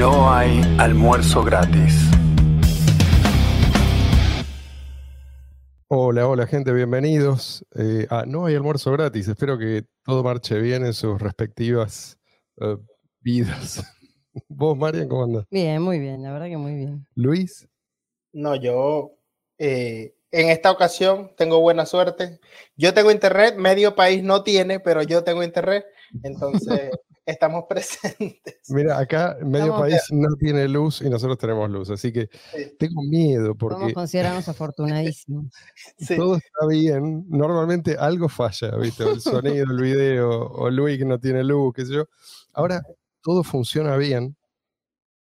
No hay almuerzo gratis. Hola, hola gente, bienvenidos. Eh, a No hay almuerzo gratis. Espero que todo marche bien en sus respectivas eh, vidas. ¿Vos, Marian, cómo andas? Bien, muy bien, la verdad que muy bien. Luis, No, yo eh, en esta ocasión tengo buena suerte. Yo tengo internet, medio país no tiene, pero yo tengo internet, entonces estamos presentes. mira, acá medio Estamos- país no tiene luz y nosotros tenemos luz, así que Sí. tengo miedo porque considerarnos afortunadísimos. Sí. todo está bien. Normalmente algo falla, ¿viste? El sonido, el video, o Luis que no tiene luz, qué sé yo. Ahora todo funciona bien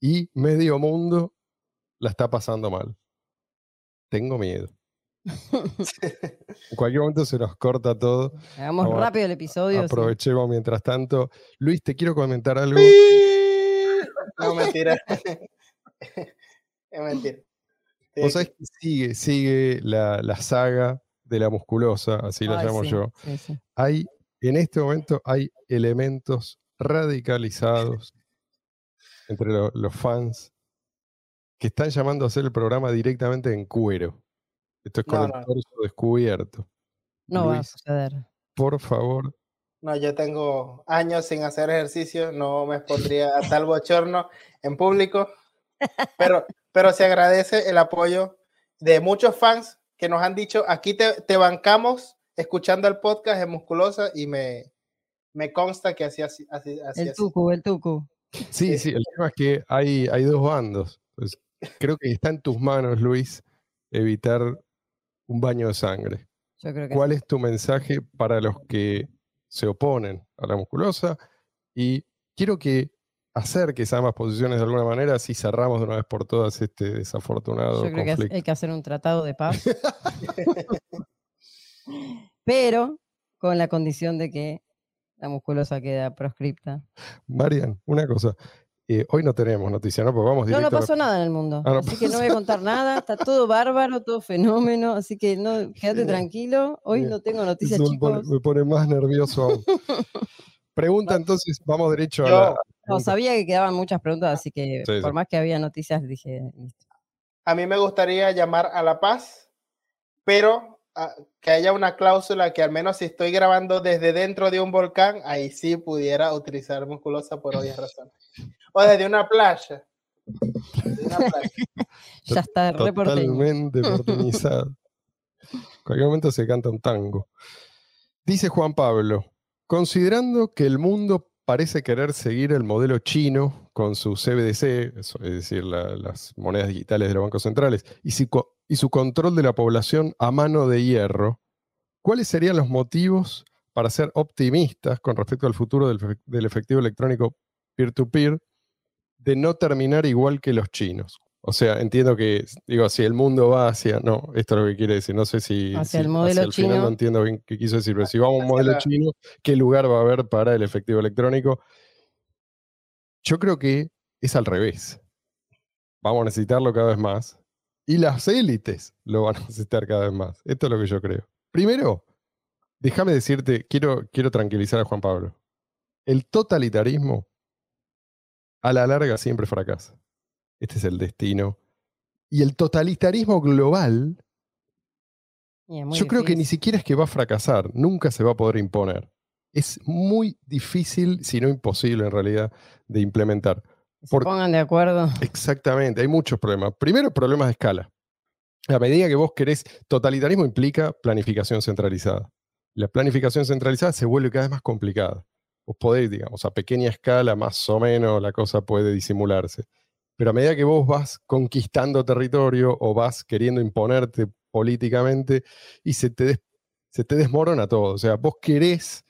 y medio mundo la está pasando mal. Tengo miedo. En cualquier momento se nos corta todo. Hagamos rápido el episodio. sí. Aprovechemos mientras tanto. Luis, te quiero comentar algo. No, mentira. es mentira. Vos sabés que sigue, sigue la, la saga de la musculosa, así la Ay, llamo sí, yo. sí, sí. Hay, en este momento hay elementos radicalizados entre lo- los fans que están llamando a hacer el programa directamente en cuero. Esto es con No, el no. torso descubierto. No va a Luis, suceder. por favor, No, yo tengo años sin hacer ejercicio, no me expondría a tal bochorno en público, pero, pero se agradece el apoyo de muchos fans que nos han dicho, aquí te, te bancamos escuchando el podcast de Musculosa y me, me consta que así, así, así, El tucu, el tucu. Sí, Sí. sí, el tema es que hay, hay dos bandos. Pues, creo que está en tus manos, Luis, evitar un baño de sangre. Yo creo que ¿Cuál sí. es tu mensaje para los que se oponen a la musculosa? Y quiero que acerques ambas posiciones de alguna manera, así cerramos de una vez por todas este desafortunado Yo creo que conflicto. hay que hacer un tratado de paz. Pero con la condición de que la musculosa queda proscripta. Marian, una cosa. Eh, hoy no tenemos noticia, ¿no? Porque vamos No, directo no a la- pasó nada en el mundo. Ah, no así que no voy a contar nada. Está todo bárbaro, todo fenómeno. Así que no, quédate Bien. tranquilo. Hoy Bien. no tengo noticias, Eso me pone, chicos. me pone más nervioso aún. Pregunta entonces, vamos derecho a la... No, sabía que quedaban muchas preguntas, así que Sí, por sí. más que había noticias, dije. A mí me gustaría llamar a la paz, pero ah, que haya una cláusula que al menos si estoy grabando desde dentro de un volcán, ahí sí pudiera utilizar musculosa por obvias razones. O desde una playa. Desde una playa. Ya está. Totalmente porteñizado. En cualquier momento se canta un tango. Dice Juan Pablo, considerando que el mundo parece querer seguir el modelo chino con su CBDC, es decir, la- las monedas digitales de los bancos centrales, y su, co- y su control de la población a mano de hierro, ¿cuáles serían los motivos para ser optimistas con respecto al futuro del, fe- del efectivo electrónico peer-to-peer de no terminar igual que los chinos? O sea, entiendo que, digo, si el mundo va hacia, no, esto es lo que quiere decir, no sé si Hacia si el modelo final no chino. entiendo bien qué quiso decir, pero si vamos a un Hacia modelo la- chino, ¿qué lugar va a haber para el efectivo electrónico? Yo creo que es al revés. Vamos a necesitarlo cada vez más. Y las élites lo van a necesitar cada vez más. Esto es lo que yo creo. Primero, déjame decirte, quiero, quiero tranquilizar a Juan Pablo. El totalitarismo a la larga siempre fracasa. Este es el destino. Y el totalitarismo global, yo creo que ni siquiera es que va a fracasar, nunca se va a poder imponer. Es muy difícil, si no imposible en realidad, de implementar. Se pongan de acuerdo. Exactamente, hay muchos problemas. Primero, problemas de escala. A medida que vos querés, totalitarismo implica planificación centralizada. La planificación centralizada se vuelve cada vez más complicada. Vos podés, digamos, a pequeña escala, más o menos, la cosa puede disimularse. Pero a medida que vos vas conquistando territorio o vas queriendo imponerte políticamente y se te, des- se te desmorona todo. O sea, vos querés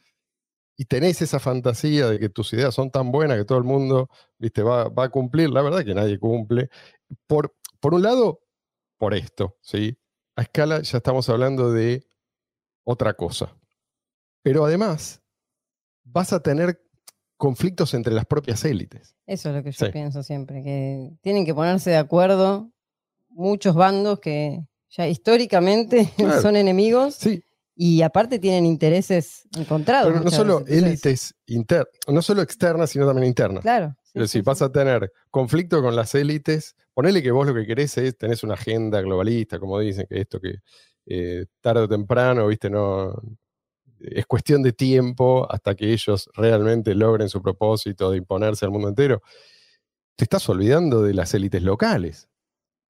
y tenés esa fantasía de que tus ideas son tan buenas que todo el mundo ¿viste? Va, va a cumplir. La verdad que nadie cumple. Por, por un lado, por esto, ¿sí? A escala ya estamos hablando de otra cosa. Pero además, vas a tener conflictos entre las propias élites. Eso es lo que yo Sí. pienso siempre, que tienen que ponerse de acuerdo muchos bandos que ya históricamente Claro. son enemigos Sí, y aparte tienen intereses encontrados. pero no solo veces, élites internas, no solo externas, sino también internas. Claro, Es decir, vas a tener conflicto con las élites. Ponele que vos lo que querés es, tenés una agenda globalista, como dicen, que esto que eh, tarde o temprano, viste, no. Es cuestión de tiempo hasta que ellos realmente logren su propósito de imponerse al mundo entero. Te estás olvidando de las élites locales.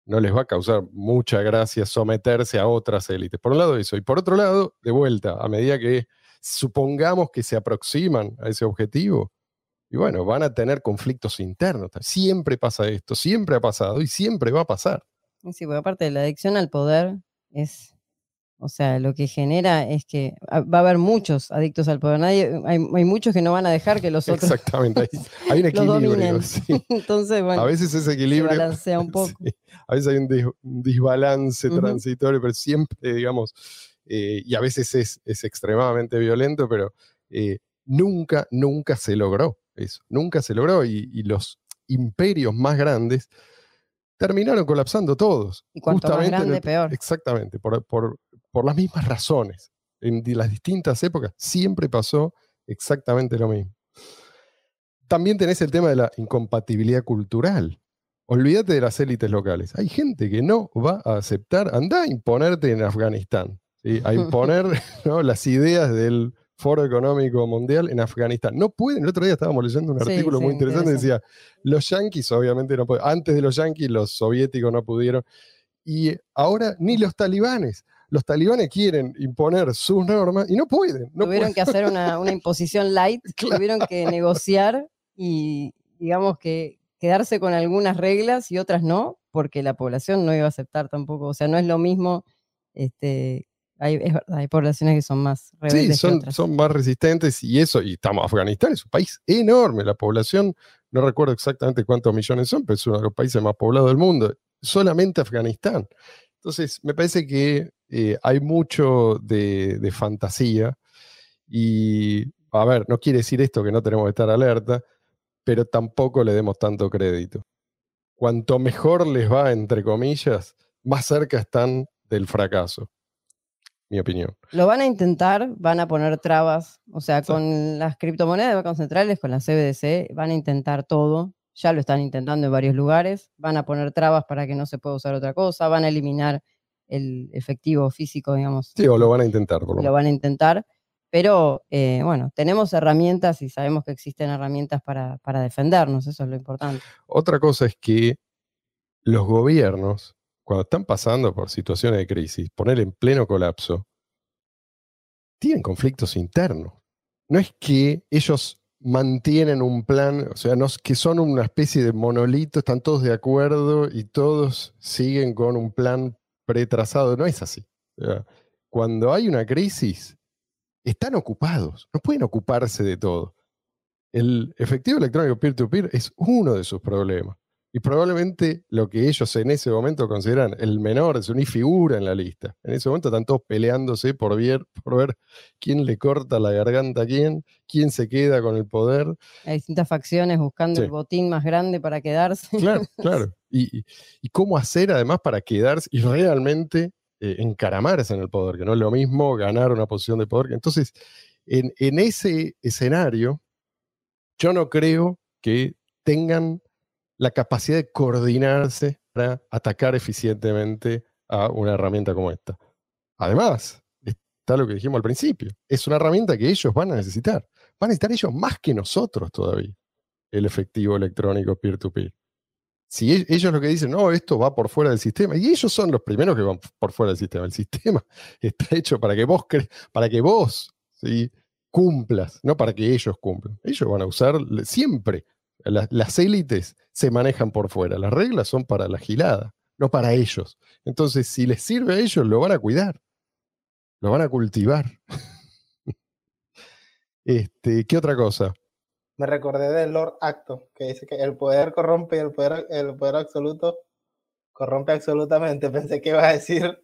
No les va a causar mucha gracia someterse a otras élites. Por un lado, eso. Y por otro lado, de vuelta, a medida que supongamos que se aproximan a ese objetivo, y bueno, van a tener conflictos internos. Siempre pasa esto, siempre ha pasado y siempre va a pasar. Sí, porque aparte de la adicción al poder es, o sea, lo que genera es que va a haber muchos adictos al poder. Nadie, hay, muchos que no van a dejar que los otros. Exactamente, hay, un equilibrio. Entonces, bueno, a veces ese equilibrio. Se balancea un poco. a veces hay un, desbalance transitorio, pero siempre, digamos, eh, y a veces es, es extremadamente violento, pero eh, nunca, nunca se logró eso. Nunca se logró y, los imperios más grandes terminaron colapsando todos. Y cuanto más grande, peor. Exactamente, por, por, las mismas razones. En las distintas épocas siempre pasó exactamente lo mismo. También tenés el tema de la incompatibilidad cultural. Olvídate de las élites locales. Hay gente que no va a aceptar, anda a imponerte en Afganistán, a imponer las ideas del Foro Económico Mundial en Afganistán. No pueden, el otro día estábamos leyendo un artículo muy interesante, decía, los yanquis obviamente no pueden, antes de los yanquis los soviéticos no pudieron, y ahora ni los talibanes. Los talibanes quieren imponer sus normas y no pueden. tuvieron que hacer una, imposición light, tuvieron que negociar y digamos que quedarse con algunas reglas y otras no, porque la población no iba a aceptar tampoco. O sea, no es lo mismo este, hay, hay poblaciones que son más rebeldes. Sí, son, más resistentes y eso, y estamos, Afganistán es un país enorme, la población, no recuerdo exactamente cuántos millones son, pero es uno de los países más poblados del mundo, solamente Afganistán. Entonces, me parece que eh, hay mucho de, de fantasía y, a ver, no quiere decir esto que no tenemos que estar alerta, pero tampoco le demos tanto crédito. Cuanto mejor les va, entre comillas, más cerca están del fracaso mi opinión. Lo van a intentar, van a poner trabas, o sea, con las criptomonedas de bancos centrales, con la CBDC, van a intentar todo, ya lo están intentando en varios lugares, van a poner trabas para que no se pueda usar otra cosa, van a eliminar el efectivo físico, digamos. Sí, o lo van a intentar. Por lo, lo van a intentar, pero eh, bueno, tenemos herramientas y sabemos que existen herramientas para, para defendernos, eso es lo importante. Otra cosa es que los gobiernos cuando están pasando por situaciones de crisis, poner en pleno colapso, tienen conflictos internos. No es que ellos mantienen un plan, o sea, que son una especie de monolito, están todos de acuerdo y todos siguen con un plan pretrazado. No es así. cuando hay una crisis, están ocupados, no pueden ocuparse de todo. El efectivo electrónico peer-to-peer -peer es uno de sus problemas. Y probablemente lo que ellos en ese momento consideran el menor es una figura en la lista. En ese momento están todos peleándose por ver, por ver quién le corta la garganta a quién, quién se queda con el poder. Hay distintas facciones buscando el botín más grande para quedarse. Claro, claro. Y, cómo hacer además para quedarse y realmente eh, encaramarse en el poder, que no es lo mismo ganar una posición de poder. Entonces, en, en ese escenario, yo no creo que tengan la capacidad de coordinarse para atacar eficientemente a una herramienta como esta. Además, está lo que dijimos al principio, es una herramienta que ellos van a necesitar. Van a necesitar ellos más que nosotros todavía, el efectivo electrónico peer-to-peer. Si e-, ellos lo que dicen, no, esto va por fuera del sistema, y ellos son los primeros que van por fuera del sistema. El sistema está hecho para que vos, para que vos cumplas, no para que ellos cumplan. Ellos van a usar siempre las élites se manejan por fuera. Las reglas son para la gilada, no para ellos. Entonces, si les sirve a ellos, lo van a cuidar. Lo van a cultivar. este, ¿Qué otra cosa? Me recordé del Lord Acto, que dice que el poder corrompe y el poder, el poder absoluto corrompe absolutamente. Pensé que iba a decir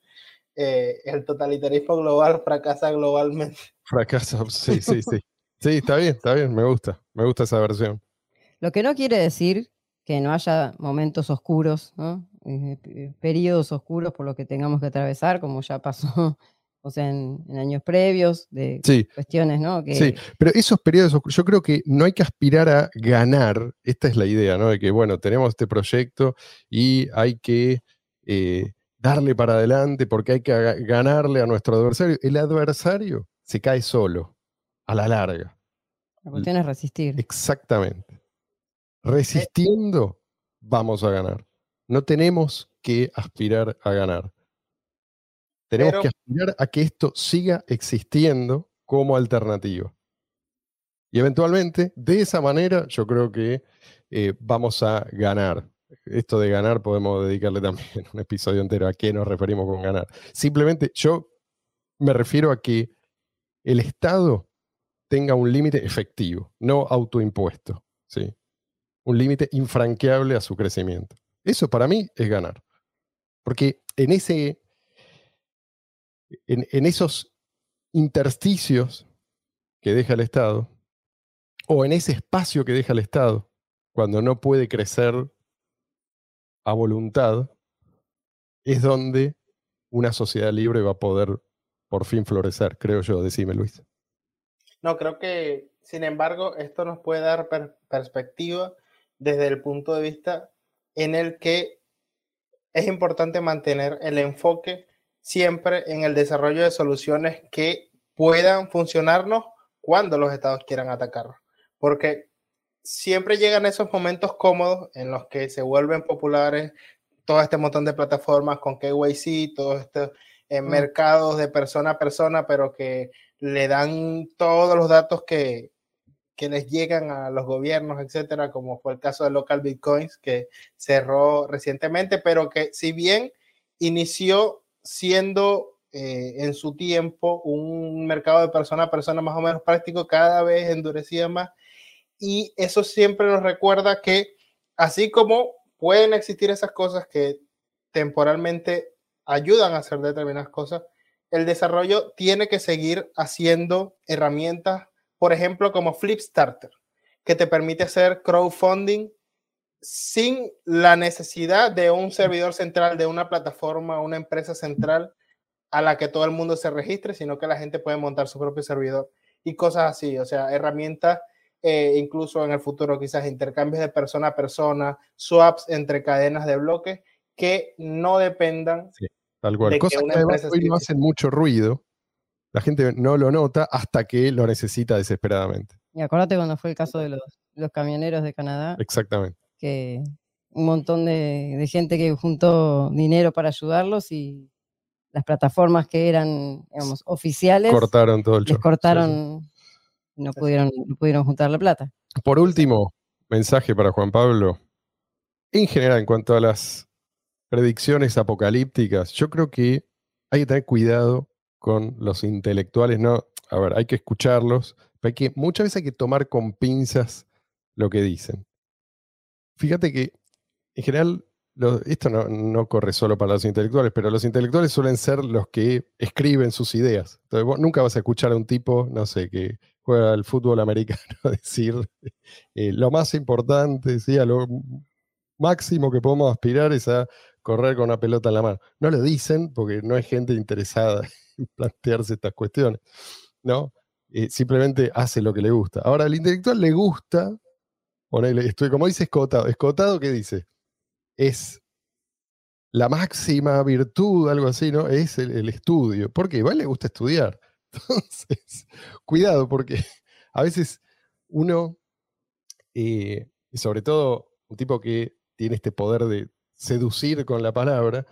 eh, el totalitarismo global fracasa globalmente. Fracasa, sí, sí, sí. Sí, está bien, está bien, me gusta, me gusta esa versión. Lo que no quiere decir que no haya momentos oscuros, ¿no? Eh, periodos oscuros por los que tengamos que atravesar, como ya pasó o sea, en, en años previos, de Sí, cuestiones, ¿no? Que, Sí, pero esos periodos, oscuros, yo creo que no hay que aspirar a ganar, esta es la idea, ¿no? De que, bueno, tenemos este proyecto y hay que eh, darle para adelante porque hay que ganarle a nuestro adversario. El adversario se cae solo, a la larga. La cuestión es resistir. Exactamente. Resistiendo, vamos a ganar. No tenemos que aspirar a ganar. Tenemos Pero- que aspirar a que esto siga existiendo como alternativa. Y eventualmente, de esa manera, yo creo que eh, vamos a ganar. Esto de ganar podemos dedicarle también un episodio entero a qué nos referimos con ganar. Simplemente yo me refiero a que el Estado tenga un límite efectivo, no autoimpuesto. ¿sí? Un límite infranqueable a su crecimiento. Eso para mí es ganar. Porque en, ese, en, en esos intersticios que deja el Estado, o en ese espacio que deja el Estado, cuando no puede crecer a voluntad, es donde una sociedad libre va a poder por fin florecer, creo yo. Decime, Luis. No, creo que, sin embargo, esto nos puede dar per- perspectiva desde el punto de vista en el que es importante mantener el enfoque siempre en el desarrollo de soluciones que puedan funcionarnos cuando los estados quieran atacarnos. Porque siempre llegan esos momentos cómodos en los que se vuelven populares todo este montón de plataformas con KYC, todos estos eh, Mm. mercados de persona a persona, pero que le dan todos los datos que, que les llegan a los gobiernos, etcétera, como fue el caso de Local Bitcoins, que cerró recientemente, pero que si bien inició siendo eh, en su tiempo un mercado de persona a persona más o menos práctico, cada vez endurecía más. Y eso siempre nos recuerda que así como pueden existir esas cosas que temporalmente ayudan a hacer determinadas cosas, el desarrollo tiene que seguir haciendo herramientas, por ejemplo, como Flipstarter, que te permite hacer crowdfunding sin la necesidad de un servidor central, de una plataforma, una empresa central a la que todo el mundo se registre, sino que la gente puede montar su propio servidor y cosas así, o sea, herramientas eh, incluso en el futuro quizás intercambios de persona a persona, swaps entre cadenas de bloques que no dependan Tal cual. de que Cosas que empresa hoy no hacen mucho ruido. La gente no lo nota hasta que lo necesita desesperadamente. Y acordate cuando fue el caso de los, los camioneros de Canadá, Exactamente. que un montón de, de gente que juntó dinero para ayudarlos y las plataformas que eran, digamos, oficiales, Cortaron todo el les show. Sí, sí. cortaron, y no pudieron, no pudieron juntar la plata. Por último, mensaje para Juan Pablo. En general, en cuanto a las predicciones apocalípticas, yo creo que hay que tener cuidado con los intelectuales. No, a ver, hay que escucharlos, pero hay que, muchas veces hay que tomar con pinzas lo que dicen. Fíjate que, en general, esto no, no corre solo para los intelectuales, pero los intelectuales suelen ser los que escriben sus ideas. Entonces, vos nunca vas a escuchar a un tipo, no sé, que juega al fútbol americano decir eh, lo más importante, ¿sí? lo máximo que podemos aspirar es a correr con una pelota en la mano. No lo dicen porque no hay gente interesada plantearse estas cuestiones, ¿no? Eh, simplemente hace lo que le gusta. Ahora, al intelectual le gusta, ponele, estoy, como dice Escotado, Escotado, ¿qué dice? Es la máxima virtud, algo así, ¿no? Es el, estudio. ¿Por qué? Igual le gusta estudiar. Entonces, cuidado, porque a veces uno, eh, y sobre todo un tipo que tiene este poder de seducir con la palabra,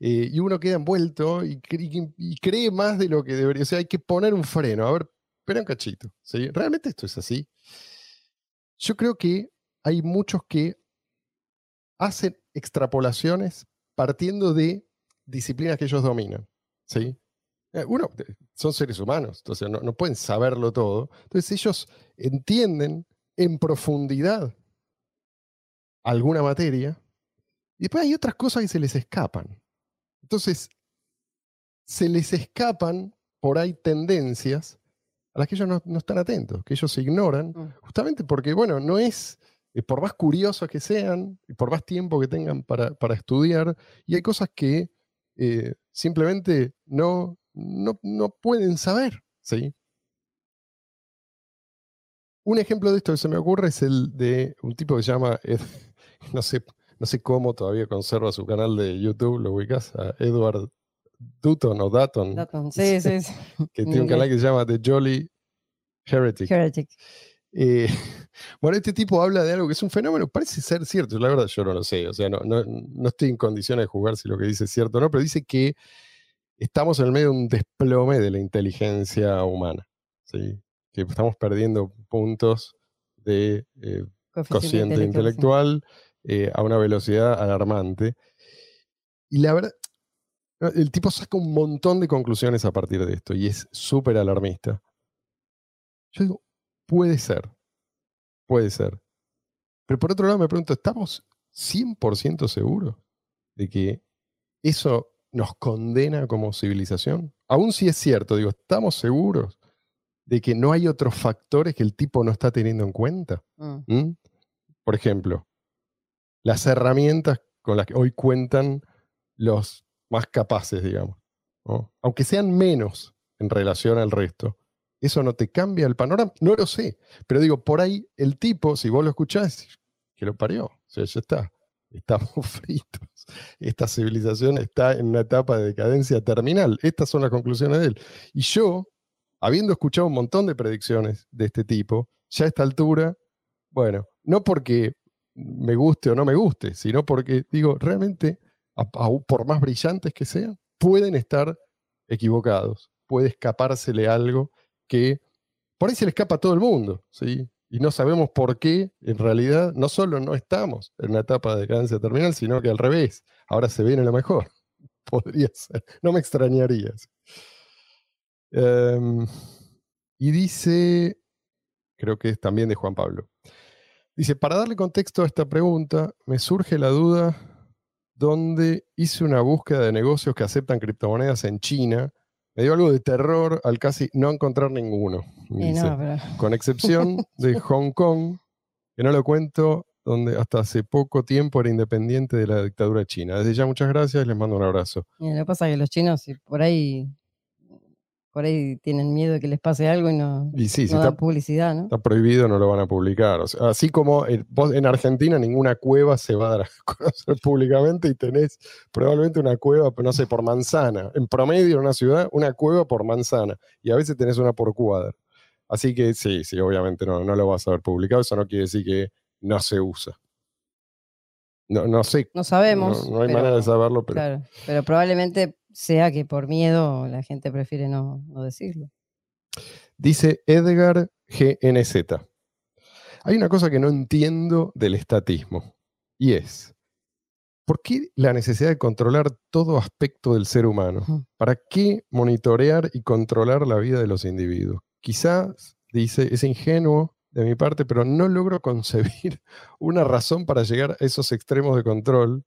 eh, y uno queda envuelto y, cre- y cree más de lo que debería. O sea, hay que poner un freno. A ver, espera un cachito. ¿sí? ¿Realmente esto es así? Yo creo que hay muchos que hacen extrapolaciones partiendo de disciplinas que ellos dominan. ¿sí? Eh, Uno, eh, son seres humanos, entonces no, no pueden saberlo todo. Entonces ellos entienden en profundidad alguna materia y después hay otras cosas que se les escapan. Entonces, se les escapan por ahí tendencias a las que ellos no, no están atentos, que ellos ignoran, Mm. justamente porque, bueno, no es, eh, por más curiosos que sean, y por más tiempo que tengan para, para estudiar, y hay cosas que eh, simplemente no, no, no pueden saber, ¿sí? Un ejemplo de esto que se me ocurre es el de un tipo que se llama, Ed- no sé, no sé cómo todavía conserva su canal de YouTube, lo ubicas, a Edward Dutton o Dutton, Datos. Sí, sí, sí. que tiene un canal que se llama The Jolly Heretic. Heretic. Eh, bueno, este tipo habla de algo que es un fenómeno, parece ser cierto, la verdad yo no lo sé, o sea, no, no, no estoy en condiciones de jugar si lo que dice es cierto o no, pero dice que estamos en el medio de un desplome de la inteligencia humana, ¿sí? que estamos perdiendo puntos de eh, cociente intelectual eh, a una velocidad alarmante. Y la verdad, ¿no? el tipo saca un montón de conclusiones a partir de esto y es súper alarmista. Yo digo, puede ser, puede ser. Pero por otro lado me pregunto, ¿estamos 100% seguros de que eso nos condena como civilización? Aún si es cierto, digo, ¿estamos seguros de que no hay otros factores que el tipo no está teniendo en cuenta? Mm. ¿Mm? Por ejemplo, las herramientas con las que hoy cuentan los más capaces, digamos. Aunque sean menos en relación al resto. ¿Eso no te cambia el panorama? No lo sé. Pero digo, por ahí el tipo, si vos lo escuchás, que lo parió. O sea, ya está. Estamos fritos. Esta civilización está en una etapa de decadencia terminal. Estas son las conclusiones de él. Y yo, habiendo escuchado un montón de predicciones de este tipo, ya a esta altura, bueno, no porque me guste o no me guste, sino porque digo, realmente, por más brillantes que sean, pueden estar equivocados. Puede escapársele algo que por ahí se le escapa a todo el mundo, ¿sí? Y no sabemos por qué, en realidad, no solo no estamos en una etapa de decadencia terminal, sino que al revés, ahora se viene lo mejor. Podría ser, no me extrañaría. sí. Em, y dice, creo que es también de Juan Pablo. Dice, para darle contexto a esta pregunta, me surge la duda donde hice una búsqueda de negocios que aceptan criptomonedas en China. Me dio algo de terror al casi no encontrar ninguno. Y dice, no, pero con excepción de Hong Kong, que no lo cuento, donde hasta hace poco tiempo era independiente de la dictadura china. Desde ya muchas gracias y les mando un abrazo. mira, lo que pasa es que los chinos si por ahí por ahí tienen miedo de que les pase algo y no, Y sí, si está, publicidad, ¿no? está prohibido no lo van a publicar. O sea, así como en, vos en Argentina ninguna cueva se va a dar a conocer públicamente y tenés probablemente una cueva, no sé, por manzana. En promedio en una ciudad, una cueva por manzana. Y a veces tenés una por cuadra. Así que sí, sí, obviamente no, no lo vas a ver publicado. Eso no quiere decir que no se usa. No, no sé, No sabemos. no, no hay pero- manera de saberlo, pero Claro, pero probablemente sea que por miedo la gente prefiere no, no decirlo. Dice Edgar GNZ. Hay una cosa que no entiendo del estatismo y es, ¿por qué la necesidad de controlar todo aspecto del ser humano? ¿Para qué monitorear y controlar la vida de los individuos? Quizás, dice, es ingenuo de mi parte, pero no logro concebir una razón para llegar a esos extremos de control,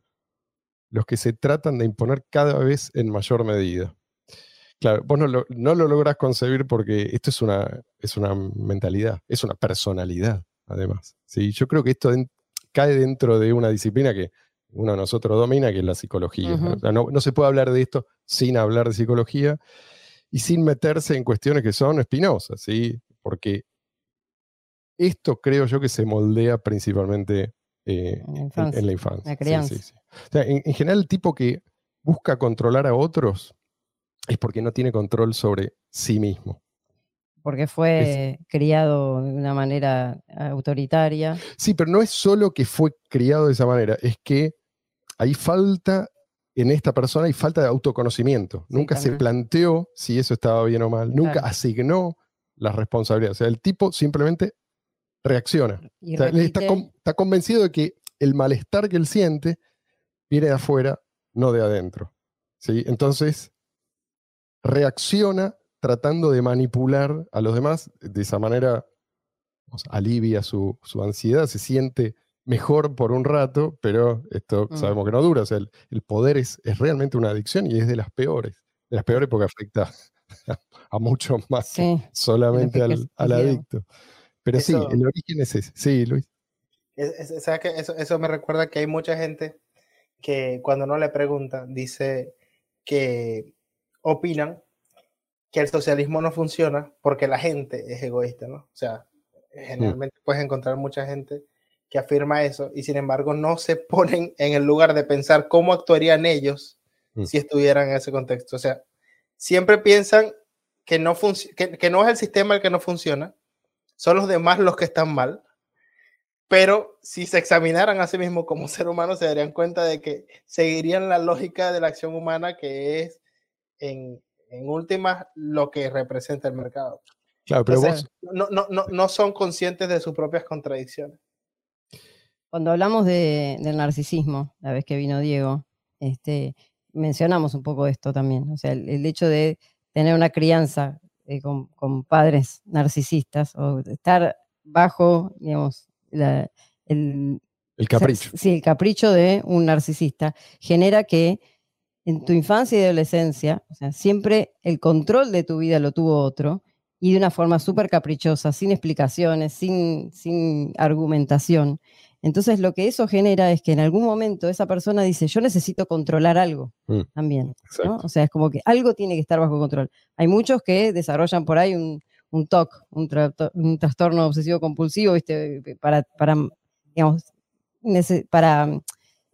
los que se tratan de imponer cada vez en mayor medida. Claro, vos no lo, no lo logras concebir porque esto es una, es una mentalidad, es una personalidad, además. ¿sí? Yo creo que esto cae dentro de una disciplina que uno de nosotros domina, que es la psicología. ¿no? No, no se puede hablar de esto sin hablar de psicología y sin meterse en cuestiones que son espinosas, ¿sí? porque esto creo yo que se moldea principalmente eh, En la en- infancia, en la infancia. la sí, crianza. sí, sí. O sea, en, en general, el tipo que busca controlar a otros es porque no tiene control sobre sí mismo. Porque fue criado de una manera autoritaria. Sí, pero no es solo que fue criado de esa manera, es que hay falta en esta persona, hay falta de autoconocimiento. Nunca se planteó si eso estaba bien o mal, nunca Claro. asignó las responsabilidades. O sea, el tipo simplemente reacciona. Y O sea, él está, repite- con- está convencido de que el malestar que él siente viene de afuera, no de adentro. ¿sí? Entonces, reacciona tratando de manipular a los demás. De esa manera o sea, alivia su, su ansiedad, se siente mejor por un rato, pero esto Mm. sabemos que no dura. O sea, el, el poder es, es realmente una adicción y es de las peores. De las peores porque afecta a, a muchos más Sí, solamente al, al adicto. Pero sí, Eso- el origen es ese. Sí, Luis. Es- es- ¿sabes? Eso, eso me recuerda que hay mucha gente que cuando no le preguntan dice que opinan que el socialismo no funciona porque la gente es egoísta, ¿no? O sea, generalmente puedes encontrar mucha gente que afirma eso y sin embargo no se ponen en el lugar de pensar cómo actuarían ellos Mm. si estuvieran en ese contexto. O sea, siempre piensan que no, que, que no es el sistema el que no funciona, son los demás los que están mal, pero si se examinaran a sí mismos como ser humano se darían cuenta de que seguirían la lógica de la acción humana que es en, en últimas lo que representa el mercado. Claro, pero Entonces, vos, no, no, no, no son conscientes de sus propias contradicciones. Cuando hablamos de- del narcisismo, la vez que vino Diego, este, mencionamos un poco esto también. O sea, el, el hecho de tener una crianza eh, con, con padres narcisistas o estar bajo, digamos, la- el, el o sea, capricho. sí, el capricho de un narcisista genera que en tu infancia y adolescencia, o sea, siempre el control de tu vida lo tuvo otro y de una forma súper caprichosa, sin explicaciones, sin, sin argumentación. Entonces lo que eso genera es que en algún momento esa persona dice, yo necesito controlar algo Mm. también. O sea, es como que algo tiene que estar bajo control. Hay muchos que desarrollan por ahí un, un TOC, un, tra- un trastorno obsesivo compulsivo, ¿viste? Para, para, digamos, para mm,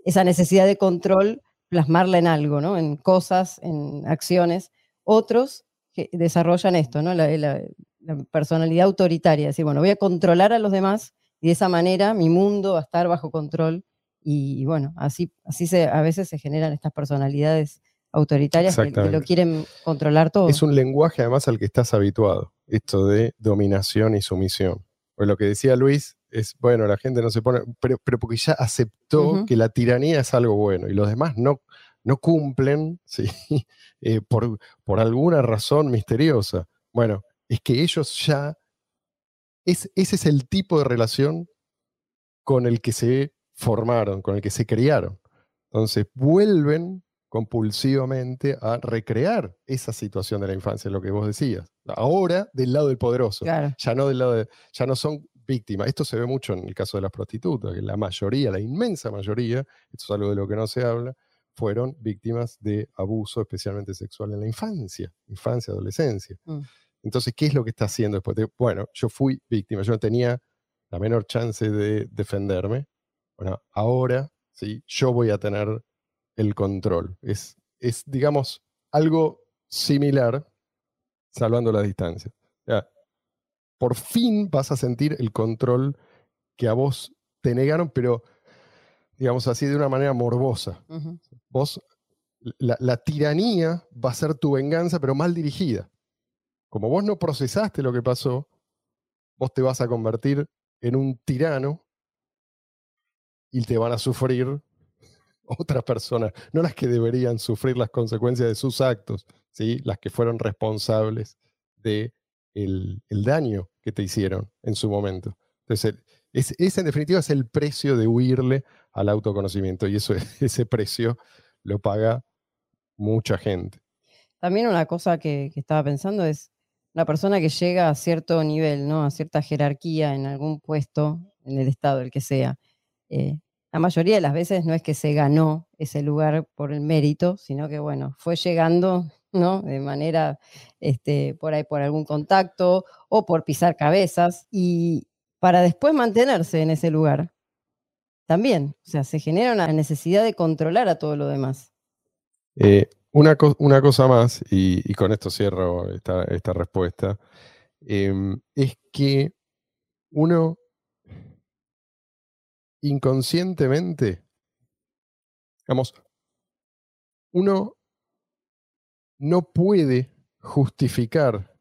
esa necesidad de control, plasmarla en algo, ¿no? En cosas, en acciones. Otros que desarrollan esto, ¿no? La, la- la personalidad autoritaria, decir, bueno, voy a controlar a los demás y de esa manera mi mundo va a estar bajo control. Y, bueno, así, así se, a veces se generan estas personalidades autoritarias que- que, lo quieren controlar todo. Es un lenguaje además al que estás habituado, esto de dominación y sumisión. Pues lo que decía Luis es, bueno, la gente no se pone, pero, pero porque ya aceptó que la tiranía es algo bueno y los demás no, no cumplen ¿sí? Eh, por, por alguna razón misteriosa. Bueno, es que ellos ya, es, ese es el tipo de relación con el que se formaron, con el que se criaron. Entonces vuelven compulsivamente a recrear esa situación de la infancia, lo que vos decías. Ahora del lado del poderoso, Claro. ya no del lado de, ya no son víctimas. Esto se ve mucho en el caso de las prostitutas, que la mayoría, la inmensa mayoría, esto es algo de lo que no se habla, fueron víctimas de abuso, especialmente sexual en la infancia, infancia, adolescencia. Mm. Entonces, ¿qué es lo que está haciendo después? de- bueno, yo fui víctima, yo no tenía la menor chance de defenderme. Bueno, ahora sí, yo voy a tener el control. Es, es digamos, algo similar, salvando la distancia. Sea, por fin vas a sentir el control que a vos te negaron, pero, digamos así, de una manera morbosa. Vos, la, la tiranía va a ser tu venganza, pero mal dirigida. Como vos no procesaste lo que pasó, vos te vas a convertir en un tirano y te van a sufrir otras personas, no las que deberían sufrir las consecuencias de sus actos, ¿sí? las que fueron responsables de el, el daño que te hicieron en su momento. Entonces, es- ese en definitiva es el precio de huirle al autoconocimiento y eso, ese precio lo paga mucha gente. También una cosa que, que estaba pensando es una persona que llega a cierto nivel, ¿no? A cierta jerarquía en algún puesto, en el Estado, el que sea. eh, la mayoría de las veces no es que se ganó ese lugar por el mérito, sino que, bueno, fue llegando, ¿no? De manera, este, por ahí, por algún contacto o por pisar cabezas. Y para después mantenerse en ese lugar, también, o sea, se genera una necesidad de controlar a todo lo demás. Eh, una, una cosa más, y, y con esto cierro esta, esta respuesta, em, es que uno inconscientemente, digamos, uno no puede justificar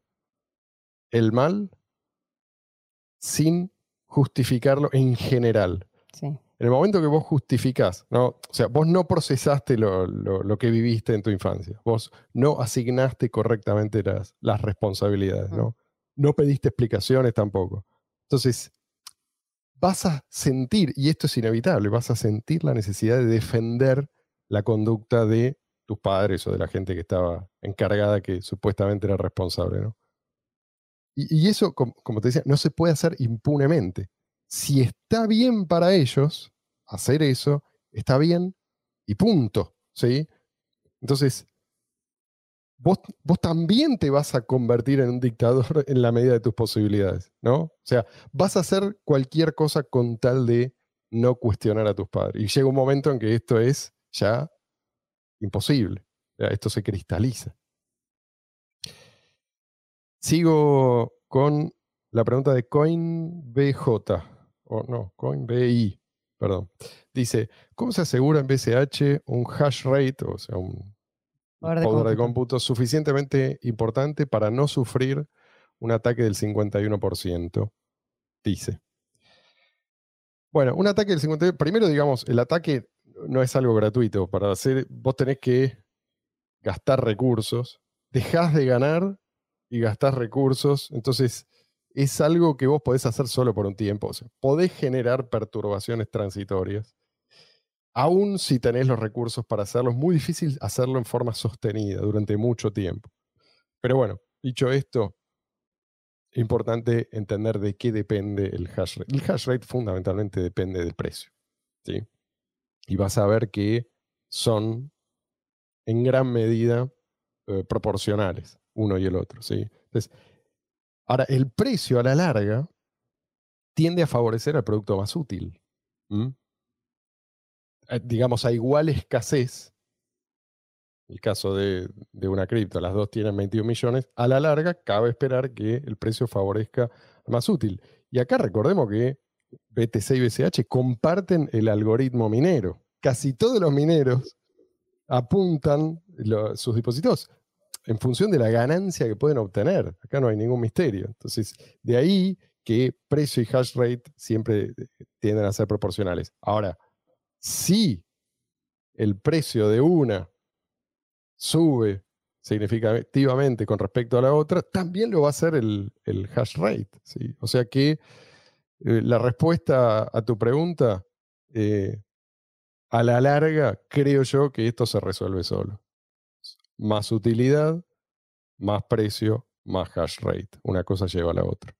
el mal sin justificarlo en general. Sí. En el momento que vos justificás, ¿no? o sea, vos no procesaste lo, lo- lo que viviste en tu infancia, vos no asignaste correctamente las, las responsabilidades, ¿no? no pediste explicaciones tampoco. Entonces, vas a sentir, y esto es inevitable, vas a sentir la necesidad de defender la conducta de tus padres o de la gente que estaba encargada, que supuestamente era responsable. ¿no? Y, y eso, com- como te decía, no se puede hacer impunemente si está bien para ellos hacer eso, está bien y punto, ¿sí? Entonces, vos, vos también te vas a convertir en un dictador en la medida de tus posibilidades, ¿no? O sea, vas a hacer cualquier cosa con tal de no cuestionar a tus padres. Y llega un momento en que esto es ya imposible. Esto se cristaliza. Sigo con la pregunta de CoinBJ, o no, CoinBI, perdón. Dice, ¿cómo se asegura en BCH un hash rate, o sea, un Poder de poder de cómputo. cómputo suficientemente importante para no sufrir un ataque del 51%? Dice. Bueno, un ataque del 51%, primero digamos, el ataque no es algo gratuito. Para hacer, vos tenés que gastar recursos, dejás de ganar y gastás recursos, entonces es algo que vos podés hacer solo por un tiempo. Podés generar perturbaciones transitorias. Aún si tenés los recursos para hacerlo, es muy difícil hacerlo en forma sostenida durante mucho tiempo. Pero bueno, dicho esto, importante entender de qué depende el hash rate. El hash rate fundamentalmente depende del precio. ¿sí? Y vas a ver que son en gran medida eh, proporcionales uno y el otro. ¿sí? Entonces, ahora, el precio a la larga tiende a favorecer al producto más útil. Eh, digamos, a igual escasez, el caso de, una cripto, las dos tienen 21 millones, a la larga cabe esperar que el precio favorezca más útil. Y acá recordemos que BTC y BCH comparten el algoritmo minero. Casi todos los mineros apuntan sus dispositivos en función de la ganancia que pueden obtener. Acá no hay ningún misterio. Entonces, de ahí que precio y hash rate siempre eh, tienden a ser proporcionales. Ahora, si el precio de una sube significativamente con respecto a la otra, también lo va a hacer el, hash rate. O sea que eh, la respuesta a tu pregunta, eh, a la larga, creo yo que esto se resuelve solo. Más utilidad, más precio, más hash rate. Una cosa lleva a la otra.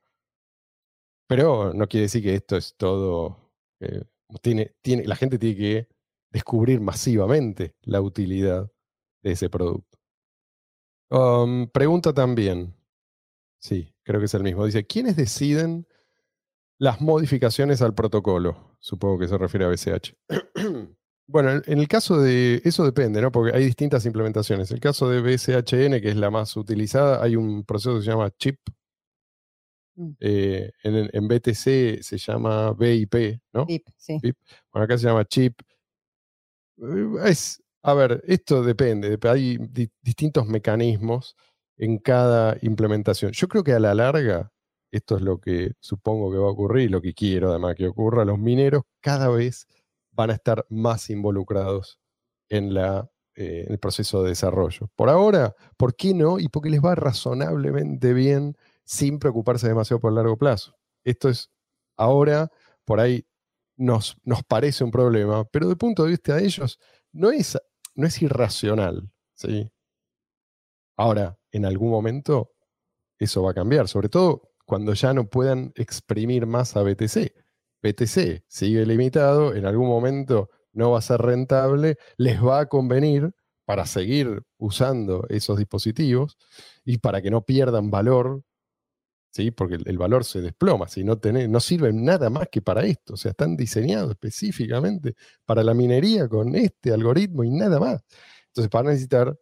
Pero no quiere decir que esto es todo. eh, tiene, tiene, la gente tiene que descubrir masivamente la utilidad de ese producto. Um, pregunta también. Sí, creo que es el mismo. Dice: ¿Quiénes deciden las modificaciones al protocolo? Supongo que se refiere a BCH. Bueno, en en el caso de. Eso depende, ¿no? Porque hay distintas implementaciones. El caso de BCHN, que es la más utilizada, hay un proceso que se llama chip. Mm. Eh, en, en BTC se llama BIP, ¿no? VIP, sí. Bueno, acá se llama chip. Eh, Es, a ver, esto depende. dep- Hay di- distintos mecanismos en cada implementación. Yo creo que a la larga, esto es lo que supongo que va a ocurrir y lo que quiero además que ocurra, los mineros cada vez van a estar más involucrados en, la, eh, en el proceso de desarrollo. Por ahora, ¿por qué no? Y porque les va razonablemente bien sin preocuparse demasiado por el largo plazo. Esto es ahora, por ahí nos, nos parece un problema, pero de punto de vista de ellos no es, no es irracional. ¿sí? Ahora, en algún momento eso va a cambiar, sobre todo cuando ya no puedan exprimir más a BTC. BTC sigue limitado, en algún momento no va a ser rentable, les va a convenir para seguir usando esos dispositivos y para que no pierdan valor, ¿sí? porque el, valor se desploma, si no, tenés- no sirven nada más que para esto, o sea, están diseñados específicamente para la minería con este algoritmo y nada más. Entonces, van a necesitar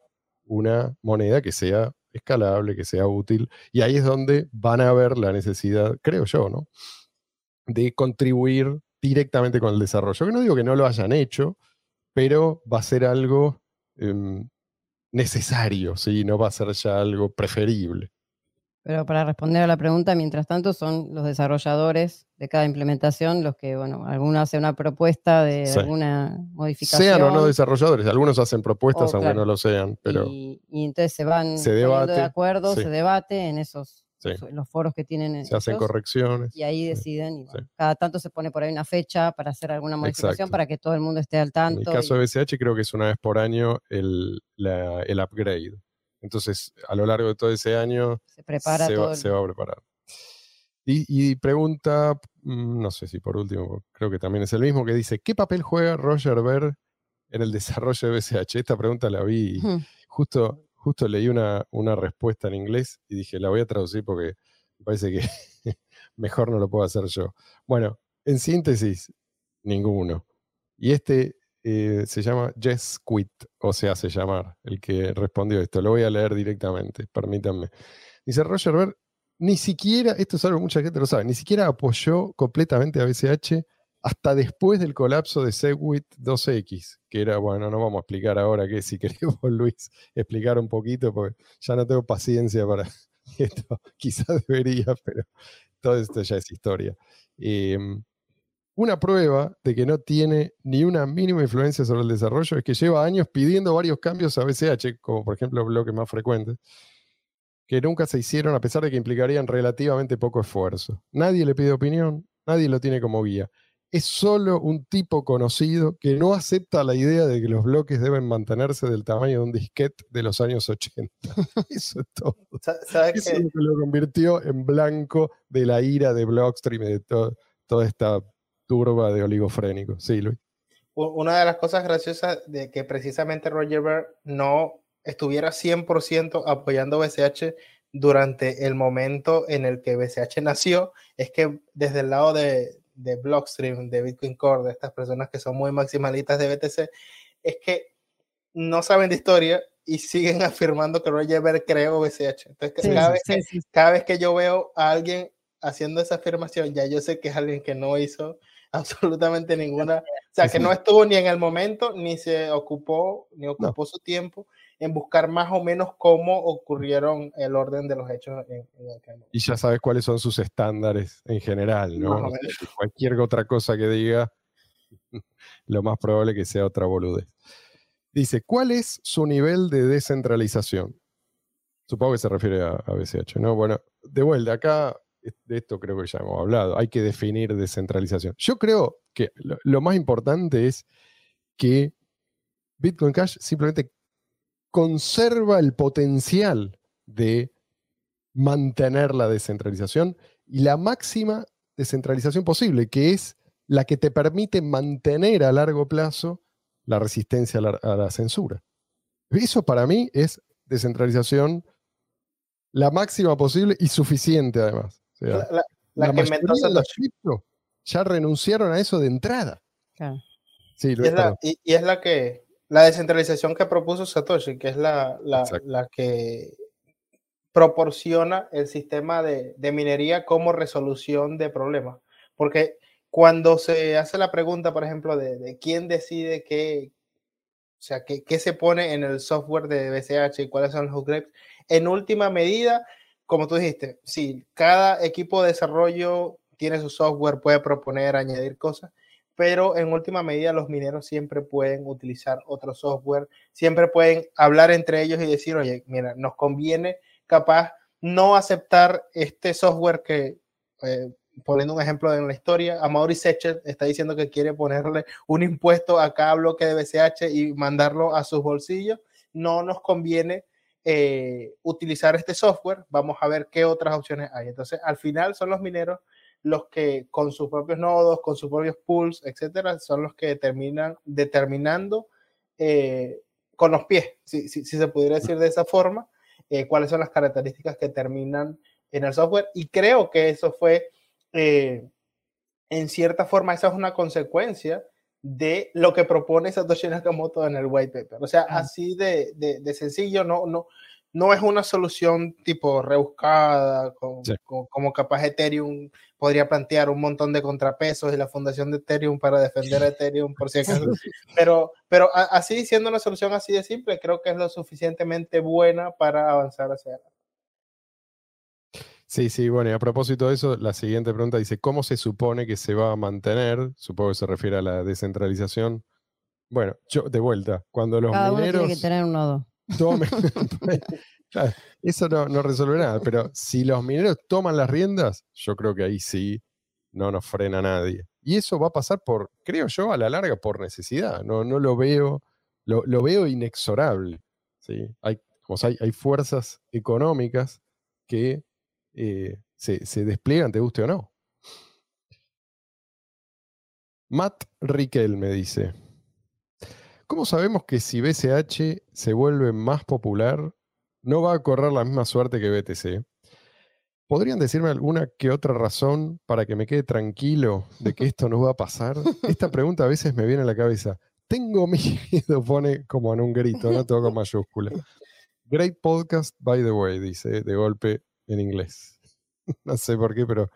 una moneda que sea escalable, que sea útil, y ahí es donde van a ver la necesidad, creo yo, ¿no? De contribuir directamente con el desarrollo. Que no digo que no lo hayan hecho, pero va a ser algo em, necesario, ¿sí? No va a ser ya algo preferible. Pero para responder a la pregunta, mientras tanto, son los desarrolladores de cada implementación los que, bueno, alguno hace una propuesta de Sí. alguna modificación. Sean o no desarrolladores, algunos hacen propuestas Oh, aunque claro. no lo sean, pero y, y entonces se van Se poniendo debate, de acuerdo, sí. se debate en esos Sí. en los foros que tienen se hacen correcciones. y ahí deciden. y bueno, Cada tanto se pone por ahí una fecha para hacer alguna modificación Exacto. para que todo el mundo esté al En tanto. el caso y- de BCH creo que es una vez por año el, la- el upgrade. Entonces, a lo largo de todo ese año se prepara se, va, el- se va a preparar. Y, y pregunta, mm, no sé si por último, creo que también es el mismo, que dice, ¿qué papel juega Roger Ver en el desarrollo de BCH? Esta pregunta la vi justo, justo leí una, una respuesta en inglés y dije, la voy a traducir porque parece que mejor no lo puedo hacer yo. Bueno, en síntesis, ninguno. Y este eh, se llama Jess Quit, o se hace llamar, el que respondió esto. Lo voy a leer directamente, permítanme. Dice Roger Ver, ni siquiera, esto es algo que mucha gente lo sabe, ni siquiera apoyó completamente a BCH hasta después del colapso de Segwit 2X, que era, bueno, no vamos a explicar ahora qué, si queremos, Luis, explicar un poquito, porque ya no tengo paciencia para esto. Quizás debería, pero todo esto ya es historia. Em, una prueba de que no tiene ni una mínima influencia sobre el desarrollo es que lleva años pidiendo varios cambios a BCH, como por ejemplo bloques más frecuentes, que nunca se hicieron a pesar de que implicarían relativamente poco esfuerzo. Nadie le pide opinión, nadie lo tiene como guía. Es solo un tipo conocido que no acepta la idea de que los bloques deben mantenerse del tamaño de un disquete de los años 80. Eso es todo. Eso es lo que lo convirtió en blanco de la ira de Blockstream y de toda esta turba de oligofrénicos. Sí, Luis. Una de las cosas graciosas de que precisamente Roger Ver no estuviera 100% apoyando BCH durante el momento en el que BCH nació, es que desde el lado de, de Blockstream, de Bitcoin Core, de estas personas que son muy maximalistas de BTC, es que no saben de historia y siguen afirmando que Roger Ver creó BCH. Entonces, cada, vez que, cada vez que yo veo a alguien haciendo esa afirmación, ya yo sé que es alguien que no hizo absolutamente ninguna, o sea, que no estuvo ni en el momento, ni se ocupó, ni ocupó su tiempo en buscar más o menos cómo ocurrieron el orden de los hechos en, el Y ya sabes cuáles son sus estándares en general, ¿no? cualquier otra cosa que diga, lo más probable que sea otra boludez. Dice, ¿cuál es su nivel de descentralización? Supongo que se refiere a, a BCH, ¿no? Bueno, de vuelta, acá de esto creo que ya hemos hablado, hay que definir descentralización. Yo creo que lo, más importante es que Bitcoin Cash simplemente conserva el potencial de mantener la descentralización y la máxima descentralización posible, que es la que te permite mantener a largo plazo la resistencia a la censura. Eso para mí es descentralización la máxima posible y suficiente además la, que inventó ya renunciaron a eso de entrada. Sí, y, es la, y, es la que la descentralización que propuso Satoshi, que es la, la que proporciona el sistema de, de, minería como resolución de problemas. Porque cuando se hace la pregunta, por ejemplo, de, de quién decide qué, o sea, qué, qué, se pone en el software de BCH y cuáles son los upgrades, en última medida como tú dijiste, sí, cada equipo de desarrollo tiene su software, puede proponer, añadir cosas, pero en última medida los mineros siempre pueden utilizar otro software, siempre pueden hablar entre ellos y decir, oye, mira, nos conviene capaz no aceptar este software que, eh, poniendo un ejemplo en la historia, a Maurice Secher está diciendo que quiere ponerle un impuesto a cada bloque de BCH y mandarlo a sus bolsillos, no nos conviene eh, utilizar este software, vamos a ver qué otras opciones hay. Entonces, al final son los mineros los que con sus propios nodos, con sus propios pools, etcétera, son los que terminan determinando eh, con los pies, si, se pudiera decir de esa forma, eh, cuáles son las características que terminan en el software. Y creo que eso fue, en cierta forma, esa es una consecuencia de lo que propone Satoshi Nakamoto en el white paper. O sea, así de, de, sencillo, no, no, no es una solución tipo rebuscada, como capaz Ethereum podría plantear un montón de contrapesos y la fundación de Ethereum para defender a Ethereum por si acaso. Pero, pero así siendo una solución así de simple, creo que es lo suficientemente buena para avanzar hacia adelante. Sí, sí, bueno, y a propósito de eso, la siguiente pregunta dice, ¿cómo se supone que se va a mantener? Supongo que se refiere a la descentralización. Bueno, yo de vuelta, cuando los Cada mineros... Uno tiene que tener un nodo. eso no, no, resuelve nada, pero si los mineros toman las riendas, yo creo que ahí sí no nos frena nadie. Y eso va a pasar por, creo yo, a la larga por necesidad. No, no lo veo, lo, veo inexorable. ¿sí? Hay, hay, fuerzas económicas que eh, se, despliegan, te guste o no. Matt Riquel me dice, ¿cómo sabemos que si BCH se vuelve más popular, no va a correr la misma suerte que BTC. ¿Podrían decirme alguna que otra razón para que me quede tranquilo de que esto no va a pasar? Esta pregunta a veces me viene a la cabeza. Tengo miedo, pone como en un grito, no todo con mayúscula. Great podcast, by the way, dice de golpe en inglés. No sé por qué, pero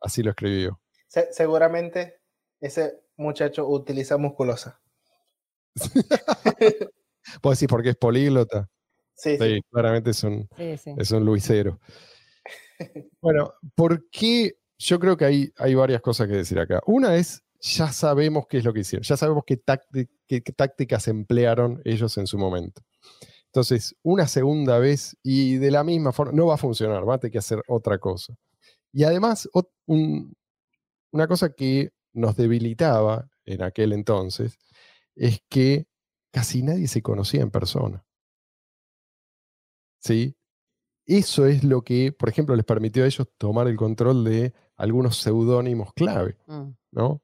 así lo escribió. Se- seguramente ese muchacho utiliza musculosa. ¿Vos decís porque es políglota? Sí, sí. Sí, claramente es un, Sí, sí. es un Luisero. Bueno, ¿por qué? Yo creo que hay, hay varias cosas que decir acá. Una es, ya sabemos qué es lo que hicieron, ya sabemos qué, tácti- qué- qué tácticas emplearon ellos en su momento. Entonces, una segunda vez y de la misma forma, no va a funcionar, va a tener que hacer otra cosa. Y además, un- una cosa que nos debilitaba en aquel entonces es que casi nadie se conocía en persona. ¿Sí? Eso es lo que, por ejemplo, les permitió a ellos tomar el control de algunos seudónimos clave, Mm. ¿no?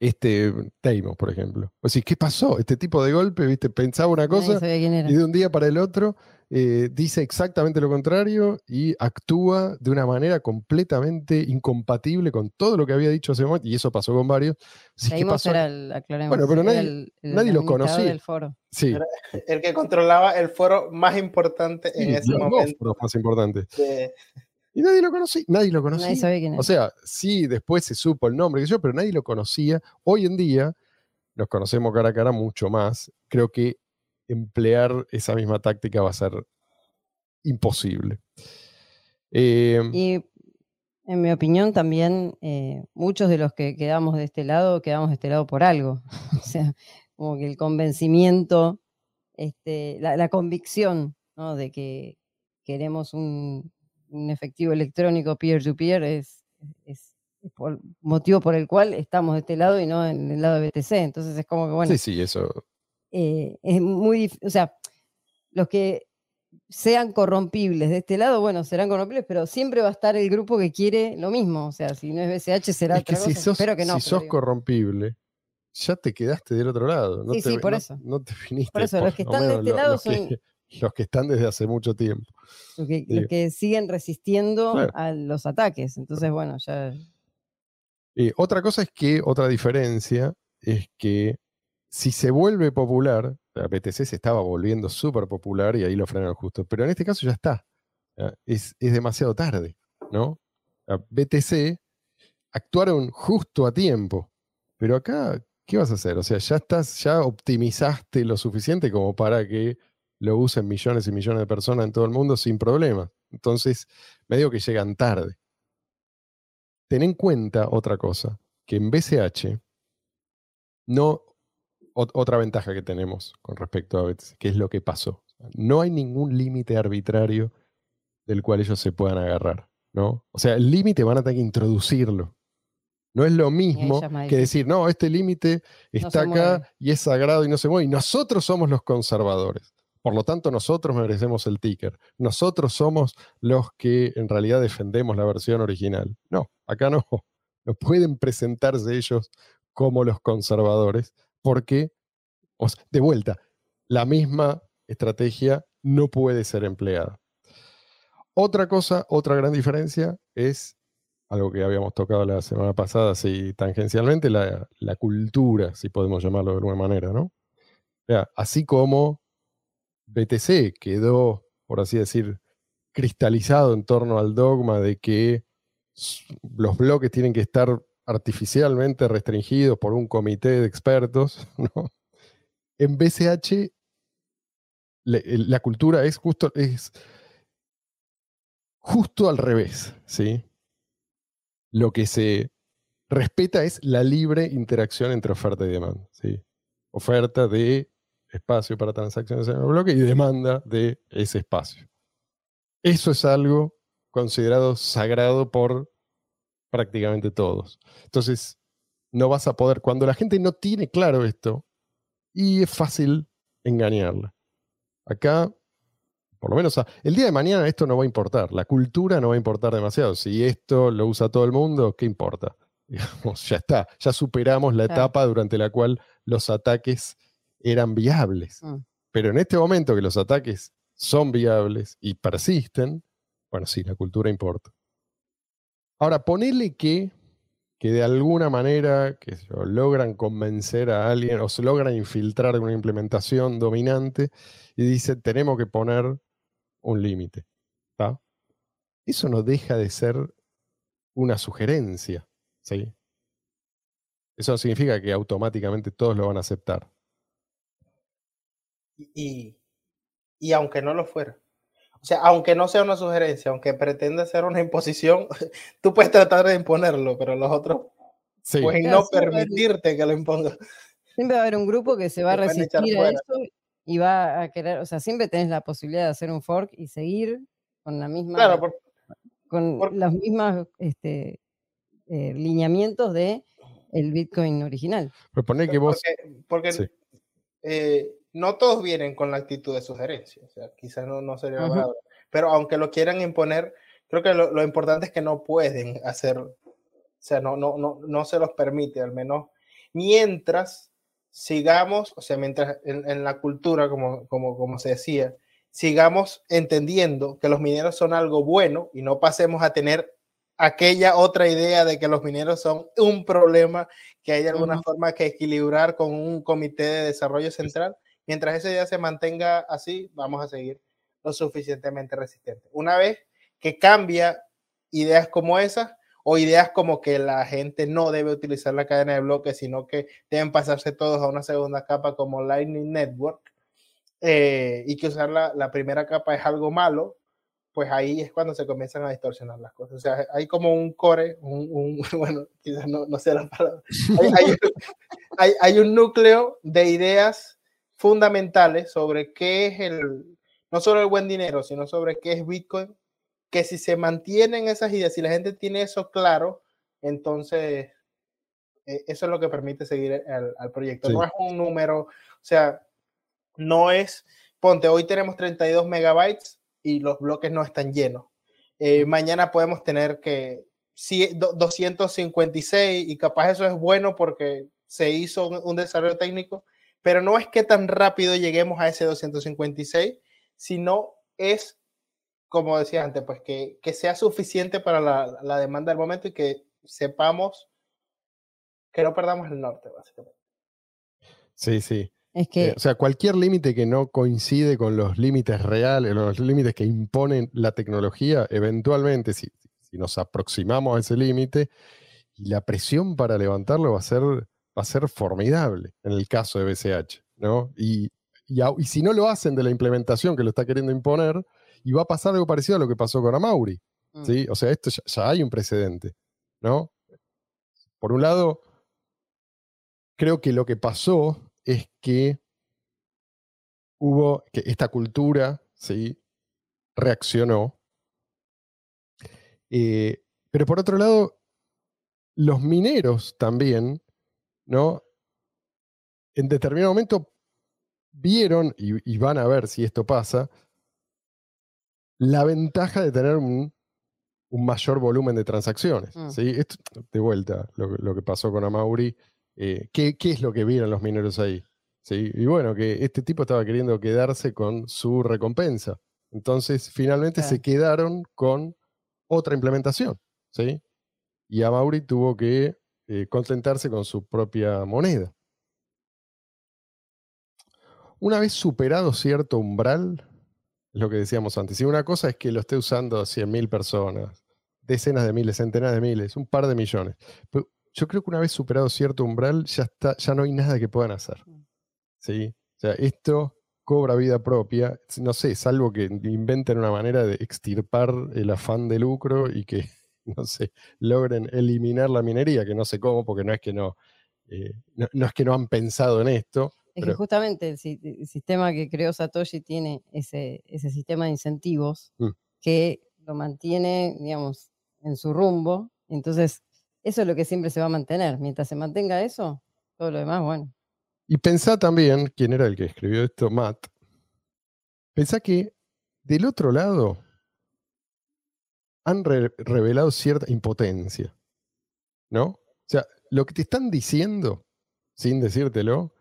Este Teimos, por ejemplo. O sea, ¿qué pasó? Este tipo de golpe, ¿viste? Pensaba una cosa y de un día para el otro eh, dice exactamente lo contrario y actúa de una manera completamente incompatible con todo lo que había dicho hace un momento, y eso pasó con varios. Que Teimos pasó- era el, aclaremos, Bueno, pero nadie- el- el nadie lo conocía. del foro. Sí, El que controlaba el foro más importante en sí, ese los dos momento. fueron más importantes. de- Y nadie lo conocía, nadie lo conocía. Nadie sabía quién era. O sea, sí, después se supo el nombre, que yo, pero nadie lo conocía. Hoy en día nos conocemos cara a cara mucho más. Creo que emplear esa misma táctica va a ser imposible. Eh, Y en mi opinión también eh, muchos de los que quedamos de este lado, quedamos de este lado por algo. o sea, como que el convencimiento, este, la, la convicción ¿no? de que queremos un, un efectivo electrónico peer-to-peer es, es por motivo por el cual estamos de este lado y no en el lado de BTC. Entonces es como que, bueno, sí, sí, eso. Eh, es muy, dif- o sea, los que sean corrompibles de este lado, bueno, serán corrompibles, pero siempre va a estar el grupo que quiere lo mismo. O sea, si no es BCH, será Es que si sos, Espero que no. si sos digo, corrompible, ya te quedaste del otro lado. No Sí, te, sí, por no- eso. No te viniste. Por eso, los que están de este lo- lado los que- son- los que están desde hace mucho tiempo. los que, los digo. que siguen resistiendo Claro. a los ataques. Entonces, bueno, ya. Eh, otra cosa es que, otra diferencia es que si se vuelve popular, la BTC se estaba volviendo súper popular y ahí lo frenaron justo, pero en este caso ya está. Es, es demasiado tarde, ¿no? La BTC actuaron justo a tiempo, pero acá, ¿qué vas a hacer? O sea, ya estás, ya optimizaste lo suficiente como para que lo usen millones y millones de personas en todo el mundo sin problema. Entonces, me digo que llegan tarde ten en cuenta otra cosa, que en BCH no, ot- otra ventaja que tenemos con respecto a BTC, que es lo que pasó. No hay ningún límite arbitrario del cual ellos se puedan agarrar, ¿no? O sea, el límite van a tener que introducirlo. No es lo mismo que decir, no, este límite está acá mueve. y es sagrado y no se mueve. Y nosotros somos los conservadores. Por lo tanto, nosotros merecemos el ticker. Nosotros somos los que en realidad defendemos la versión original. No, acá no. No pueden presentarse ellos como los conservadores porque, de vuelta, la misma estrategia no puede ser empleada. Otra cosa, otra gran diferencia es algo que habíamos tocado la semana pasada, así tangencialmente, la, cultura, si podemos llamarlo de alguna manera, ¿no? O así como BTC quedó, por así decir, cristalizado en torno al dogma de que los bloques tienen que estar artificialmente restringidos por un comité de expertos. En BCH la cultura es justo, es justo al revés, ¿sí? Lo que se respeta es la libre interacción entre oferta y demanda, ¿sí? Oferta de espacio para transacciones en el bloque y demanda de ese espacio. Eso es algo considerado sagrado por prácticamente todos. Entonces, no vas a poder, cuando la gente no tiene claro esto, y es fácil engañarla. Acá, por lo menos, el día de mañana esto no va a importar, la cultura no va a importar demasiado. Si esto lo usa todo el mundo, ¿qué importa? Digamos, ya está, ya superamos la Claro. etapa durante la cual los ataques eran viables. Mm. Pero en este momento que los ataques son viables y persisten, bueno, sí, la cultura importa. Ahora, ponele que, que de alguna manera que logran convencer a alguien o se logran infiltrar una implementación dominante y dicen, tenemos que poner un límite. Eso no deja de ser una sugerencia. ¿sí? Eso no significa que automáticamente todos lo van a aceptar. Y, y aunque no lo fuera. O sea, aunque no sea una sugerencia, aunque pretenda ser una imposición, tú puedes tratar de imponerlo, pero los otros pueden no permitirte que lo impongas. Siempre va a haber un grupo que se va a resistir a eso y va a querer, o sea, siempre tenés la posibilidad de hacer un fork y seguir con la misma, con los mismos este, eh, lineamientos de el Bitcoin original. Propone que vos... Porque, eh, no todos vienen con la actitud de sugerencia, o sea, quizás no, no sería la palabra, pero aunque lo quieran imponer, creo que lo, importante es que no pueden hacer, o sea, no, no, no, no se los permite, al menos mientras sigamos, o sea, mientras en, la cultura, como, como, como se decía, sigamos entendiendo que los mineros son algo bueno y no pasemos a tener aquella otra idea de que los mineros son un problema que hay de alguna forma que equilibrar con un comité de desarrollo central. Mientras esa idea se mantenga así, vamos a seguir lo suficientemente resistentes. Una vez que cambia ideas como esas o ideas como que la gente no debe utilizar la cadena de bloques, sino que deben pasarse todos a una segunda capa como Lightning Network eh, y que usar la, la primera capa es algo malo, pues ahí es cuando se comienzan a distorsionar las cosas. O sea, hay como un core, un, bueno, quizás no, no, sé la palabra, hay, hay, un núcleo de ideas fundamentales sobre qué es el, no solo el buen dinero, sino sobre qué es Bitcoin, que si se mantienen esas ideas, si la gente tiene eso claro, entonces eh, eso es lo que permite seguir al, proyecto. No es un número, o sea, no es, ponte, hoy tenemos 32 megabytes, y los bloques no están llenos. Eh, mañana podemos tener que 256 y capaz eso es bueno porque se hizo un, desarrollo técnico, pero no es que tan rápido lleguemos a ese 256, sino es, como decía antes, pues que, que sea suficiente para la, la, demanda del momento y que sepamos que no perdamos el norte, básicamente. Sí, sí. Eh, o sea, cualquier límite que no coincide con los límites reales, los límites que imponen la tecnología, eventualmente, si, nos aproximamos a ese límite, y la presión para levantarlo va a ser, va a ser formidable en el caso de BCH, ¿no? Y, y, si no lo hacen de la implementación que lo está queriendo imponer, y va a pasar algo parecido a lo que pasó con Amauri, mm. ¿sí? O sea, esto ya hay un precedente, ¿no? Por un lado, creo que lo que pasó es que hubo, que esta cultura, ¿sí? Reaccionó. Eh, pero por otro lado, los mineros también, ¿no? En determinado momento vieron, y, van a ver si esto pasa, la ventaja de tener un, mayor volumen de transacciones. Mm. ¿sí? Esto, de vuelta, lo, lo, que pasó con Amauri eh, ¿qué, es lo que vieron los mineros ahí? ¿Sí? Y bueno, que este tipo estaba queriendo quedarse con su recompensa. Entonces, finalmente se quedaron con otra implementación. ¿sí? Y Amauri tuvo que eh, contentarse con su propia moneda. Una vez superado cierto umbral, lo que decíamos antes, y una cosa es que lo esté usando 100.000 personas, decenas de miles, centenas de miles, un par de millones yo creo que una vez superado cierto umbral, ya, está, ya no hay nada que puedan hacer. Mm. ¿sí? O sea, esto cobra vida propia, no sé, salvo que inventen una manera de extirpar el afán de lucro y que, no sé, logren eliminar la minería, que no sé cómo, porque no es que no, eh, no, es que no han pensado en esto. Es que justamente el, sistema que creó Satoshi tiene ese, ese sistema de incentivos mm. que lo mantiene, digamos, en su rumbo. Entonces, eso es lo que siempre se va a mantener. Mientras se mantenga eso, todo lo demás, bueno. Y pensá también, quién era el que escribió esto, Matt. Pensá que del otro lado han revelado cierta impotencia. ¿No? O sea, lo que te están diciendo, sin decírtelo,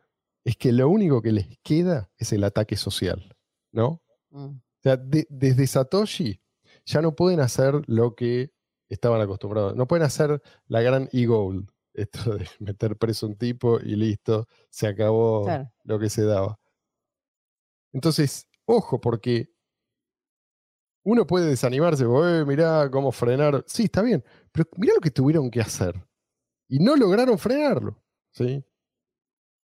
es que lo único que les queda es el ataque social. ¿No? Mm. sea, de- desde Satoshi ya no pueden hacer lo que estaban acostumbrados. No pueden hacer la gran e-gold. Esto de meter preso un tipo y listo, se acabó Claro. lo que se daba. Entonces, ojo, porque uno puede desanimarse, "Eh, mirá cómo frenar. Sí, está bien, pero mirá lo que tuvieron que hacer. Y no lograron frenarlo. ¿sí?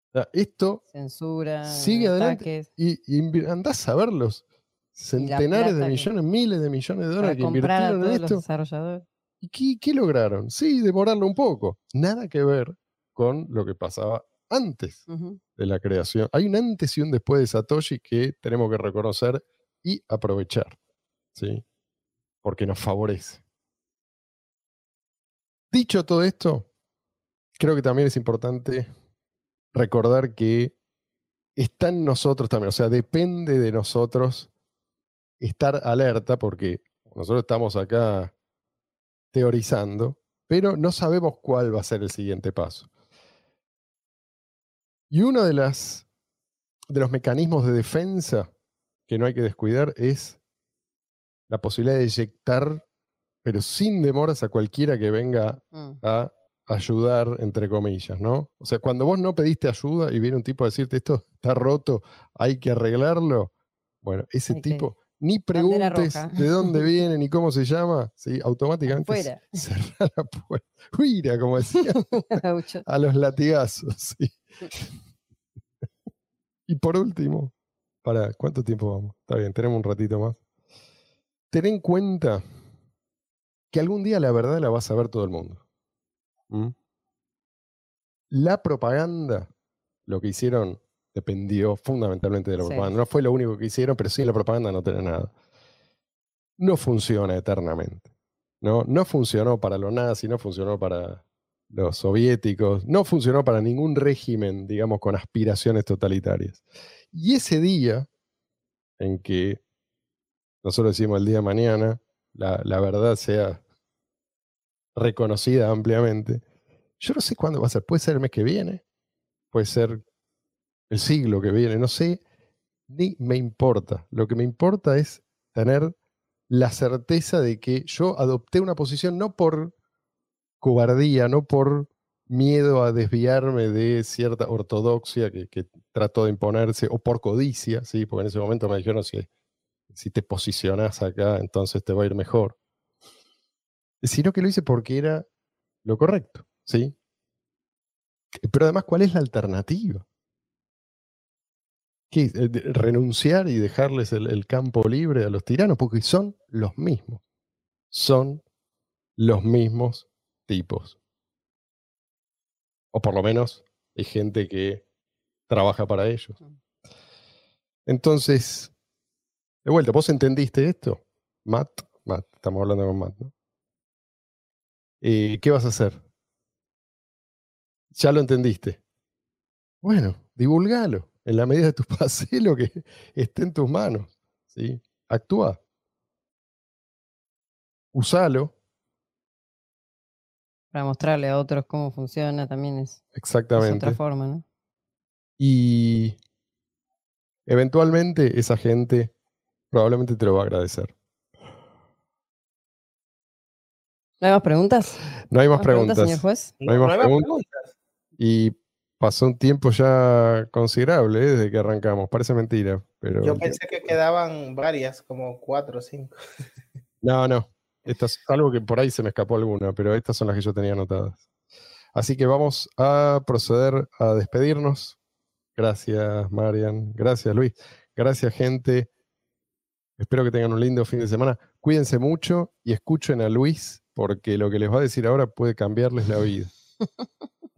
O sea, esto, Censura, Sigue adelante. y, y andás a ver los centenares de que- millones, miles de millones de dólares que invirtieron en esto. ¿Y qué, qué lograron? Sí, demorarlo un poco. Nada que ver con lo que pasaba antes de la creación. Hay un antes y un después de Satoshi que tenemos que reconocer y aprovechar, ¿sí? Porque nos favorece. Dicho todo esto, creo que también es importante recordar que está en nosotros también, o sea, depende de nosotros estar alerta porque nosotros estamos acá teorizando, pero no sabemos cuál va a ser el siguiente paso. Y uno de, de los mecanismos de defensa que no hay que descuidar es la posibilidad de eyectar, pero sin demoras, a cualquiera que venga Mm. a ayudar, entre comillas, ¿no? O sea, cuando vos no pediste ayuda y viene un tipo a decirte esto está roto, hay que arreglarlo, bueno, ese Hay que- tipo, ni preguntes de dónde viene ni cómo se llama, ¿sí? automáticamente cerrar la puerta. Huira, como decía, a los latigazos. sí. y por último, para ¿cuánto tiempo vamos? Está bien, tenemos un ratito más. Ten en cuenta que algún día la verdad la va a saber todo el mundo. ¿Mm? La propaganda, lo que hicieron, dependió fundamentalmente de la Sí. propaganda. No fue lo único que hicieron, pero sí la propaganda no tiene nada. No funciona eternamente. ¿no? no funcionó para los nazis, no funcionó para los soviéticos, no funcionó para ningún régimen, digamos, con aspiraciones totalitarias. Y ese día en que nosotros decimos el día de mañana, la, verdad sea reconocida ampliamente, yo no sé cuándo va a ser. Puede ser el mes que viene, puede ser el siglo que viene, no sé, ni me importa. Lo que me importa es tener la certeza de que yo adopté una posición no por cobardía, no por miedo a desviarme de cierta ortodoxia que, que trató de imponerse, o por codicia, ¿sí? porque en ese momento me dijeron si, si te posicionas acá, entonces te va a ir mejor. Sino que lo hice porque era lo correcto, ¿sí? Pero además, ¿cuál es la alternativa? ¿Qué? Eh, ¿Renunciar y dejarles el, el campo libre a los tiranos? Porque son los mismos. Son los mismos tipos. O por lo menos hay gente que trabaja para ellos. Entonces, de vuelta, ¿vos entendiste esto? Matt, Matt, estamos hablando con Matt, ¿no? Eh, ¿Qué vas a hacer? Ya lo entendiste. Bueno, divulgalo. En la medida de tu hacé lo que esté en tus manos. ¿sí? Actúa. Usalo. Para mostrarle a otros cómo funciona también es, es Exactamente. otra forma, ¿no? Y eventualmente esa gente probablemente te lo va a agradecer. ¿No hay más preguntas? No hay más ¿Más preguntas. señor juez? No hay más preguntas. Y pasó un tiempo ya considerable ¿eh? desde que arrancamos. Parece mentira, pero... Yo pensé que quedaban varias, como cuatro o cinco. No, no. Esto es algo que por ahí se me escapó alguna, pero estas son las que yo tenía anotadas. Así que vamos a proceder a despedirnos. Gracias, Marian. Gracias, Luis. Gracias, gente. Espero que tengan un lindo fin de semana. Cuídense mucho y escuchen a Luis, porque lo que les va a decir ahora puede cambiarles la vida.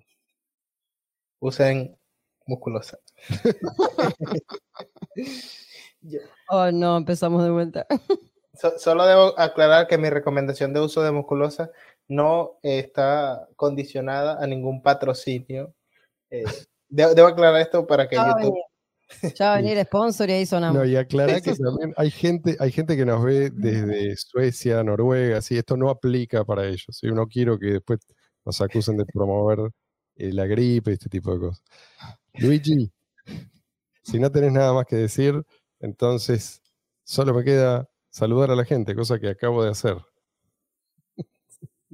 Usen musculosa. Oh, no, empezamos de vuelta. so- solo debo aclarar que mi recomendación de uso de musculosa no está condicionada a ningún patrocinio. Eh, de- debo aclarar esto para que YouTube. Ya va a venir sponsor y ahí sonamos. No, y aclarar que también hay gente, hay gente que nos ve desde Suecia, Noruega, así esto no aplica para ellos. ¿sí? No quiero que después nos acusen de promover eh, la gripe y este tipo de cosas. Luigi, si no tenés nada más que decir, entonces Solo me queda saludar a la gente, cosa que acabo de hacer.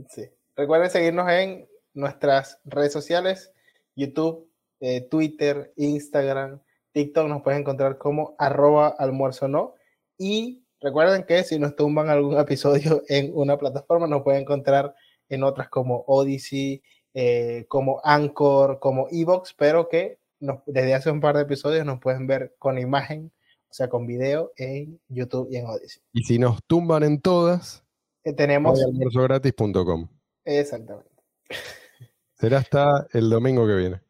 Sí. Recuerden seguirnos en nuestras redes sociales, YouTube, eh, Twitter, Instagram, TikTok, nos pueden encontrar como arroba almuerzo no. Y recuerden que si nos tumban algún episodio en una plataforma, nos pueden encontrar en otras como Odyssey, eh, como Anchor, como Evox, pero que desde hace un par de episodios nos pueden ver con imagen, o sea, con video en YouTube y en Odyssey. Y si nos tumban en todas, Eh, tenemos... almuerzogratis.com. Exactamente. Será hasta el domingo que viene.